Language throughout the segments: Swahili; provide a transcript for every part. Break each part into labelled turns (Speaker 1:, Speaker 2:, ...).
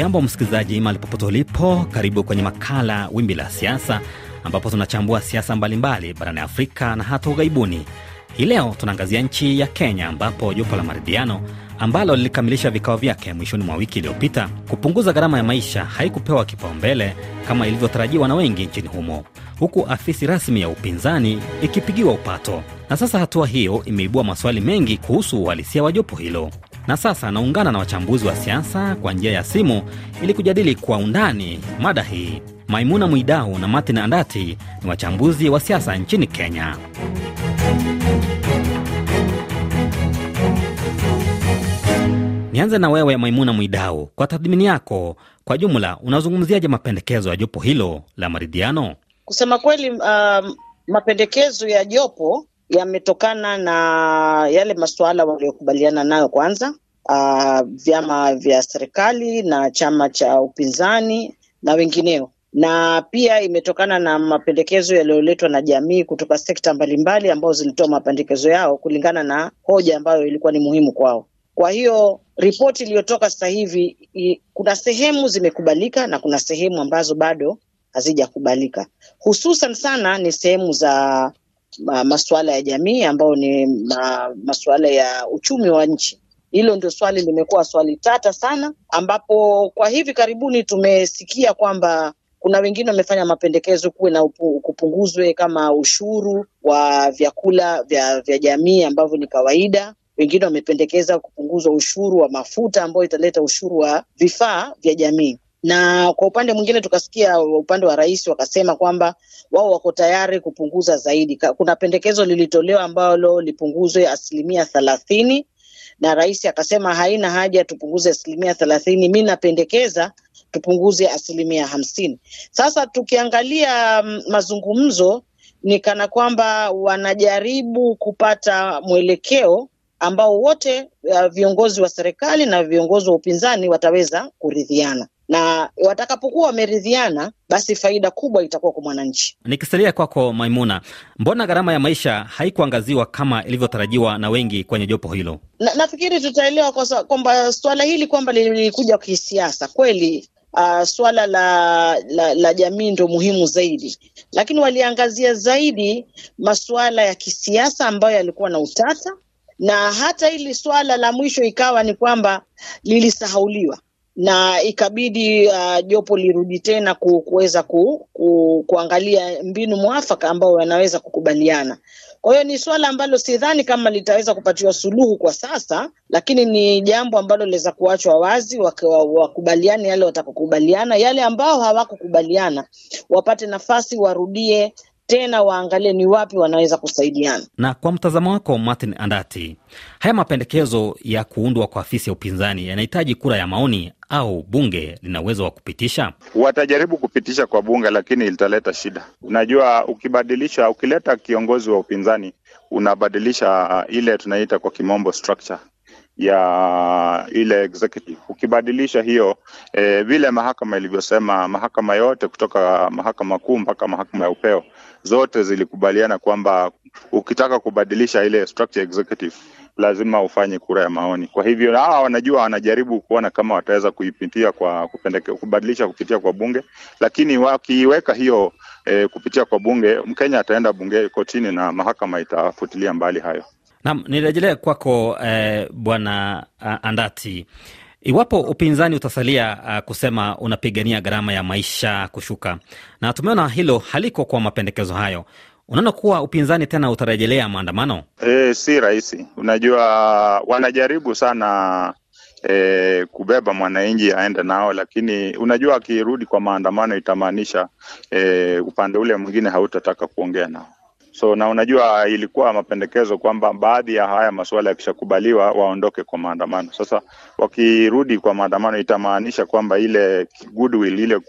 Speaker 1: Hujambo msikilizaji, mahali popote ulipo, karibu kwenye makala Wimbi la Siasa, ambapo tunachambua siasa mbalimbali barani Afrika na hata ughaibuni. Hii leo tunaangazia nchi ya Kenya, ambapo jopo la maridhiano ambalo lilikamilisha vikao vyake mwishoni mwa wiki iliyopita kupunguza gharama ya maisha haikupewa kipaumbele kama ilivyotarajiwa na wengi nchini humo, huku afisi rasmi ya upinzani ikipigiwa upato. Na sasa hatua hiyo imeibua maswali mengi kuhusu uhalisia wa jopo hilo na sasa naungana na wachambuzi wa siasa kwa njia ya simu ili kujadili kwa undani mada hii. Maimuna Mwidau na Martin Andati ni wachambuzi wa siasa nchini Kenya. Nianze na wewe Maimuna Mwidau, kwa tathmini yako, kwa jumla unazungumziaje mapendekezo ya jopo hilo la maridhiano?
Speaker 2: Kusema kweli, um, mapendekezo ya jopo yametokana na yale masuala waliokubaliana nayo kwanza, uh, vyama vya serikali na chama cha upinzani na wengineo, na pia imetokana na mapendekezo yaliyoletwa na jamii kutoka sekta mbalimbali ambayo zilitoa mapendekezo yao kulingana na hoja ambayo ilikuwa ni muhimu kwao. Kwa hiyo ripoti iliyotoka sasa hivi, kuna sehemu zimekubalika na kuna sehemu ambazo bado hazijakubalika. Hususan sana ni sehemu za ma, masuala ya jamii ambayo ni ma, masuala ya uchumi wa nchi. Hilo ndio swali limekuwa swali tata sana, ambapo kwa hivi karibuni tumesikia kwamba kuna wengine wamefanya mapendekezo kuwe na upu, kupunguzwe kama ushuru wa vyakula vya, vya jamii ambavyo ni kawaida. Wengine wamependekeza kupunguzwa ushuru wa mafuta ambayo italeta ushuru wa vifaa vya jamii na kwa upande mwingine tukasikia upande wa rais wakasema kwamba wao wako tayari kupunguza zaidi. Kuna pendekezo lilitolewa ambalo lipunguzwe asilimia thelathini na rais akasema haina haja tupunguze asilimia thelathini, mi napendekeza tupunguze asilimia hamsini. Sasa tukiangalia mazungumzo ni kana kwamba wanajaribu kupata mwelekeo ambao wote uh, viongozi wa serikali na viongozi wa upinzani wataweza kuridhiana na watakapokuwa wameridhiana, basi faida kubwa itakuwa kwa mwananchi.
Speaker 1: Nikisalia kwako Maimuna, mbona gharama ya maisha haikuangaziwa kama ilivyotarajiwa na wengi kwenye jopo hilo?
Speaker 2: Na, nafikiri tutaelewa kwamba swala hili kwamba lilikuja kisiasa kweli. Uh, swala la, la, la jamii ndo muhimu zaidi, lakini waliangazia zaidi masuala ya kisiasa ambayo yalikuwa na utata, na hata hili swala la mwisho ikawa ni kwamba lilisahauliwa na ikabidi uh, jopo lirudi tena kuweza ku, ku, kuangalia mbinu mwafaka ambao wanaweza kukubaliana. Kwa hiyo ni suala ambalo sidhani kama litaweza kupatiwa suluhu kwa sasa, lakini ni jambo ambalo liweza kuachwa wazi, wakubaliane yale watakokubaliana, yale ambao hawakukubaliana wapate nafasi warudie tena waangalie ni wapi wanaweza kusaidiana.
Speaker 1: Na kwa mtazamo wako Martin Andati, haya mapendekezo ya kuundwa kwa afisi ya upinzani yanahitaji kura ya maoni au bunge lina uwezo wa kupitisha?
Speaker 3: Watajaribu kupitisha kwa bunge, lakini litaleta shida. Unajua, ukibadilisha, ukileta kiongozi wa upinzani unabadilisha ile tunaita kwa kimombo structure ya ile executive. Ukibadilisha hiyo eh, vile mahakama ilivyosema, mahakama yote kutoka mahakama kuu mpaka mahakama ya upeo zote zilikubaliana kwamba ukitaka kubadilisha ile structure executive lazima ufanye kura ya maoni. Kwa hivyo hawa wanajua, wanajaribu kuona kama wataweza kuipitia kwa kupendeke, kubadilisha kupitia kwa bunge, lakini wakiweka hiyo e, kupitia kwa bunge, Mkenya ataenda bunge kotini na mahakama itafutilia mbali hayo.
Speaker 1: Naam, nirejelee kwako eh, bwana uh, Andati, iwapo upinzani utasalia uh, kusema unapigania gharama ya maisha kushuka, na tumeona hilo haliko kwa mapendekezo hayo, unaona kuwa upinzani tena utarejelea maandamano?
Speaker 3: E, si rahisi. Unajua wanajaribu sana e, kubeba mwananchi aende nao, lakini unajua akirudi kwa maandamano itamaanisha e, upande ule mwingine hautataka kuongea nao so na unajua ilikuwa mapendekezo kwamba baadhi ya haya masuala yakishakubaliwa waondoke kwa maandamano. Sasa wakirudi kwa maandamano itamaanisha kwamba ile goodwill, ile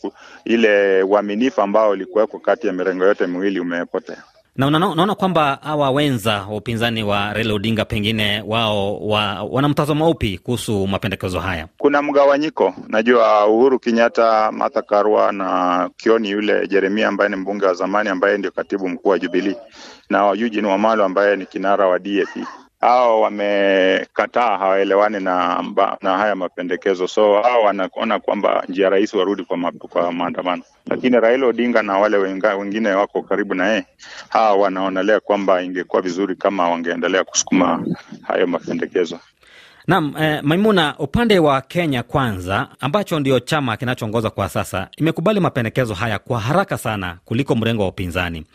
Speaker 3: ile uaminifu ambao ulikuwekwa kati ya mirengo yote miwili umepotea
Speaker 1: na unaona kwamba hawa wenza wa upinzani wa Raila Odinga pengine wao wa, wana mtazamo upi kuhusu mapendekezo haya?
Speaker 3: Kuna mgawanyiko. Najua Uhuru Kenyatta, Martha Karua na Kioni yule Jeremia ambaye ni mbunge wa zamani ambaye ndio katibu mkuu wa Jubilee na Eugene Wamalwa ambaye ni kinara wa DAP hao wamekataa, hawaelewani na, na haya mapendekezo, so hao wanaona kwamba njia rahisi warudi kwa, kwa maandamano, lakini Raila Odinga na wale wengine wako karibu na yeye, hawa wanaonelea kwamba ingekuwa vizuri kama wangeendelea kusukuma hayo mapendekezo.
Speaker 1: Naam, eh, Maimuna, upande wa Kenya Kwanza ambacho ndio chama kinachoongoza kwa sasa imekubali mapendekezo haya kwa haraka sana kuliko mrengo wa upinzani.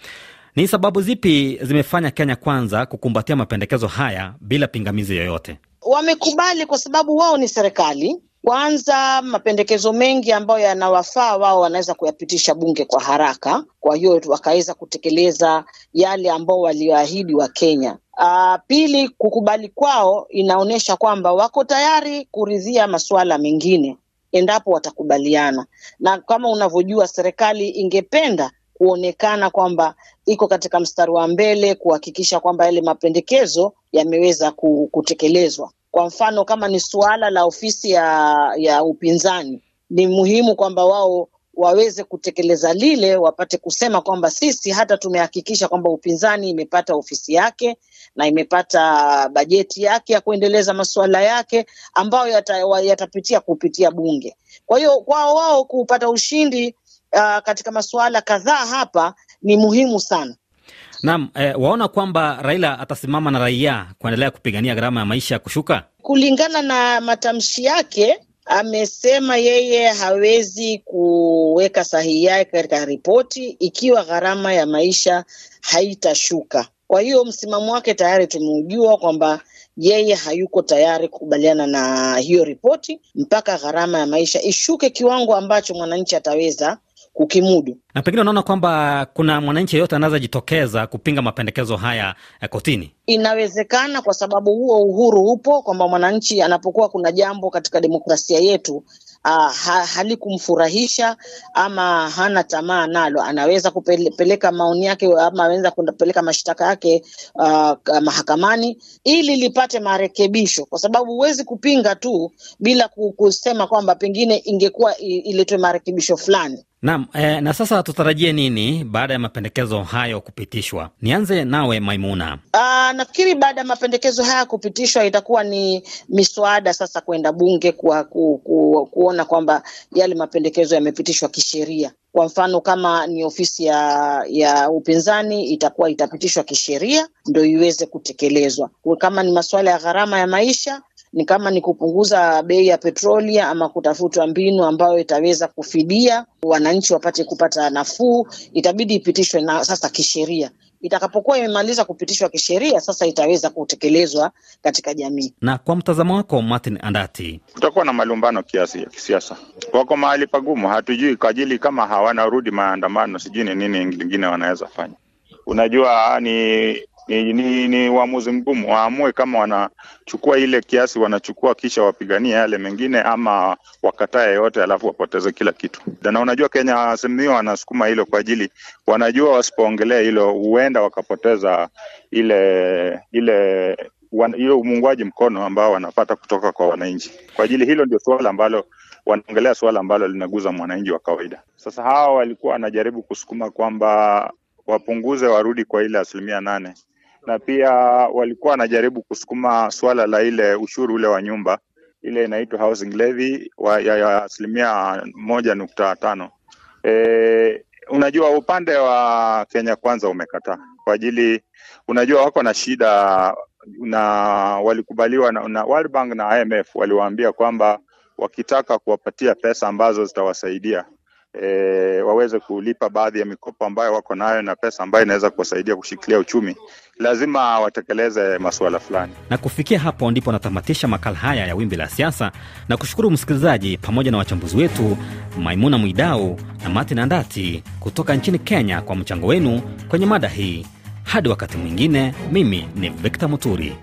Speaker 1: Ni sababu zipi zimefanya Kenya Kwanza kukumbatia mapendekezo haya bila pingamizi yoyote?
Speaker 2: Wamekubali kwa sababu wao ni serikali. Kwanza, mapendekezo mengi ambayo yanawafaa wao wanaweza kuyapitisha bunge kwa haraka, kwa hiyo wakaweza kutekeleza yale ambao walioahidi wa Kenya. Uh, pili, kukubali kwao inaonyesha kwamba wako tayari kuridhia masuala mengine endapo watakubaliana, na kama unavyojua serikali ingependa kuonekana kwamba iko katika mstari wa mbele kuhakikisha kwamba yale mapendekezo yameweza kutekelezwa. Kwa mfano kama ni suala la ofisi ya, ya upinzani, ni muhimu kwamba wao waweze kutekeleza lile, wapate kusema kwamba sisi hata tumehakikisha kwamba upinzani imepata ofisi yake na imepata bajeti yake ya kuendeleza masuala yake ambayo yatapitia yata kupitia bunge. Kwa hiyo kwao wao kupata ushindi uh, katika masuala kadhaa hapa ni muhimu sana.
Speaker 1: Naam, eh, waona kwamba Raila atasimama na raia kuendelea kupigania gharama ya maisha kushuka?
Speaker 2: Kulingana na matamshi yake, amesema yeye hawezi kuweka sahihi yake katika ripoti ikiwa gharama ya maisha haitashuka. Kwa hiyo msimamo wake tayari tumeujua kwamba yeye hayuko tayari kukubaliana na hiyo ripoti mpaka gharama ya maisha ishuke kiwango ambacho mwananchi ataweza kukimudu.
Speaker 1: Na pengine unaona kwamba kuna mwananchi yeyote anaweza jitokeza kupinga mapendekezo haya ya kotini?
Speaker 2: Inawezekana, kwa sababu huo uhuru upo, kwamba mwananchi anapokuwa kuna jambo katika demokrasia yetu Uh, ha, halikumfurahisha ama hana tamaa nalo, anaweza kupeleka maoni yake ama anaweza kupeleka mashtaka yake uh, mahakamani ili lipate marekebisho, kwa sababu huwezi kupinga tu bila kusema kwamba pengine ingekuwa iletwe marekebisho fulani.
Speaker 1: Naam, eh, na sasa tutarajie nini baada ya mapendekezo hayo kupitishwa? Nianze nawe Maimuna.
Speaker 2: Aa, nafikiri baada ya mapendekezo haya kupitishwa itakuwa ni miswada sasa kwenda bunge kwa, ku, ku, kuona kwamba yale mapendekezo yamepitishwa kisheria. Kwa mfano kama ni ofisi ya, ya upinzani itakuwa itapitishwa kisheria ndo iweze kutekelezwa. Kama ni masuala ya gharama ya maisha ni kama ni kupunguza bei ya petroli ama kutafuta mbinu ambayo itaweza kufidia wananchi wapate kupata nafuu, itabidi ipitishwe na sasa kisheria. Itakapokuwa imemaliza kupitishwa kisheria, sasa itaweza kutekelezwa katika jamii.
Speaker 1: Na kwa mtazamo wako Martin Andati,
Speaker 3: kutakuwa na malumbano kiasi ya kisiasa, wako mahali pagumu, hatujui kwa ajili kama hawanarudi maandamano, sijui ni nini lingine wanaweza fanya. Unajua ni ni, ni, ni uamuzi mgumu, waamue kama wanachukua ile kiasi wanachukua, kisha wapiganie yale mengine, ama wakatae yote alafu wapoteze kila kitu. Na unajua Kenya Azimio wanasukuma hilo kwa ajili wanajua wasipoongelea hilo huenda wakapoteza ile ile hiyo uungwaji mkono ambao wanapata kutoka kwa wananchi. Kwa ajili hilo ndio suala ambalo wanaongelea, suala ambalo linaguza mwananchi wa kawaida. Sasa hawa walikuwa wanajaribu kusukuma kwamba wapunguze warudi kwa ile asilimia nane na pia walikuwa wanajaribu kusukuma suala la ile ushuru ule wa nyumba ile inaitwa housing levy wa, ya, asilimia moja nukta tano. E, unajua upande wa Kenya Kwanza umekataa kwa ajili unajua wako na shida na walikubaliwa na, na World Bank na IMF waliwaambia kwamba wakitaka kuwapatia pesa ambazo zitawasaidia e, waweze kulipa baadhi ya mikopo ambayo wako nayo na pesa ambayo inaweza kuwasaidia kushikilia uchumi, lazima watekeleze masuala fulani.
Speaker 1: Na kufikia hapo ndipo natamatisha makala haya ya Wimbi la Siasa na kushukuru msikilizaji pamoja na wachambuzi wetu Maimuna Mwidau na Martin Andati kutoka nchini Kenya kwa mchango wenu kwenye mada hii. Hadi wakati mwingine, mimi ni Victor Muturi.